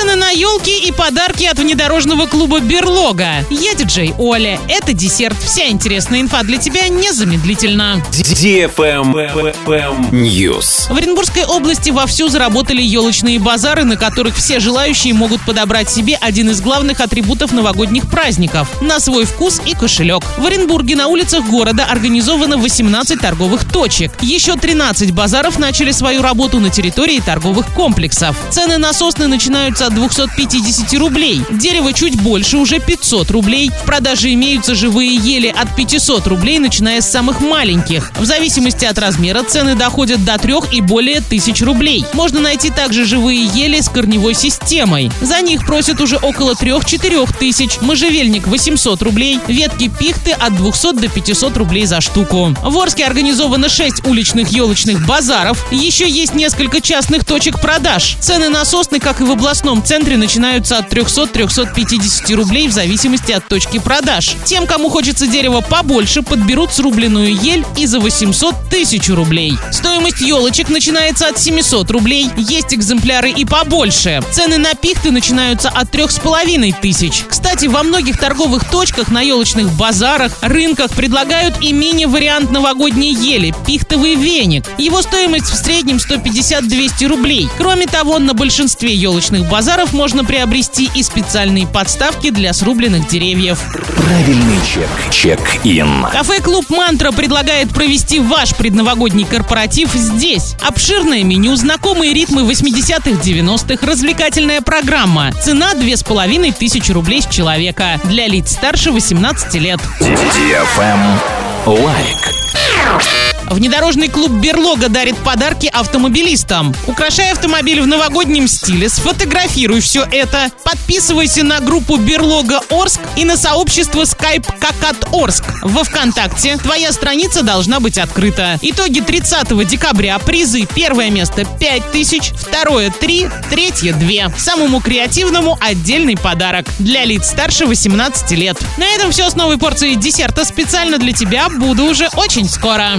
Цены на елки и подарки от внедорожного клуба «Берлога». Я диджей Оля. Это десерт. Вся интересная инфа для тебя незамедлительно. News. В Оренбургской области вовсю заработали елочные базары, на которых все желающие могут подобрать себе один из главных атрибутов новогодних праздников – на свой вкус и кошелек. В Оренбурге на улицах города организовано 18 торговых точек. Еще 13 базаров начали свою работу на территории торговых комплексов. Цены на сосны начинаются от 250 рублей. Дерево чуть больше, уже 500 рублей. В продаже имеются живые ели от 500 рублей, начиная с самых маленьких. В зависимости от размера цены доходят до 3 и более тысяч рублей. Можно найти также живые ели с корневой системой. За них просят уже около 3-4 тысяч. Можжевельник 800 рублей. Ветки пихты от 200 до 500 рублей за штуку. В Орске организовано 6 уличных елочных базаров. Еще есть несколько частных точек продаж. Цены на сосны, как и в областном центре, начинаются от 300-350 рублей в зависимости от точки продаж. Тем, кому хочется дерева побольше, подберут срубленную ель и за 800 тысяч рублей. Стоимость елочек начинается от 700 рублей. Есть экземпляры и побольше. Цены на пихты начинаются от 3,5 тысяч. Кстати, во многих торговых точках на елочных базарах, рынках предлагают и мини-вариант новогодней ели – пихтовый веник. Его стоимость в среднем 150-200 рублей. Кроме того, на большинстве елочных базаров можно приобрести и специальные подставки для срубленных деревьев. Правильный чек. Чек-ин. Кафе-клуб «Мантра» предлагает провести ваш предновогодний корпоратив здесь. Обширное меню, знакомые ритмы 80-х, 90-х, развлекательная программа. Цена 2500 рублей с человека. Для лиц старше 18 лет. Лайк. Внедорожный клуб «Берлога» дарит подарки автомобилистам. Украшай автомобиль в новогоднем стиле, сфотографируй все это, подписывайся на группу «Берлога Орск» и на сообщество Skype Какат Орск. Во ВКонтакте твоя страница должна быть открыта. Итоги 30 декабря. Призы. Первое место 5 тысяч, второе 3, третье 2. Самому креативному отдельный подарок. Для лиц старше 18 лет. На этом все с новой порцией десерта специально для тебя. Буду уже очень скоро.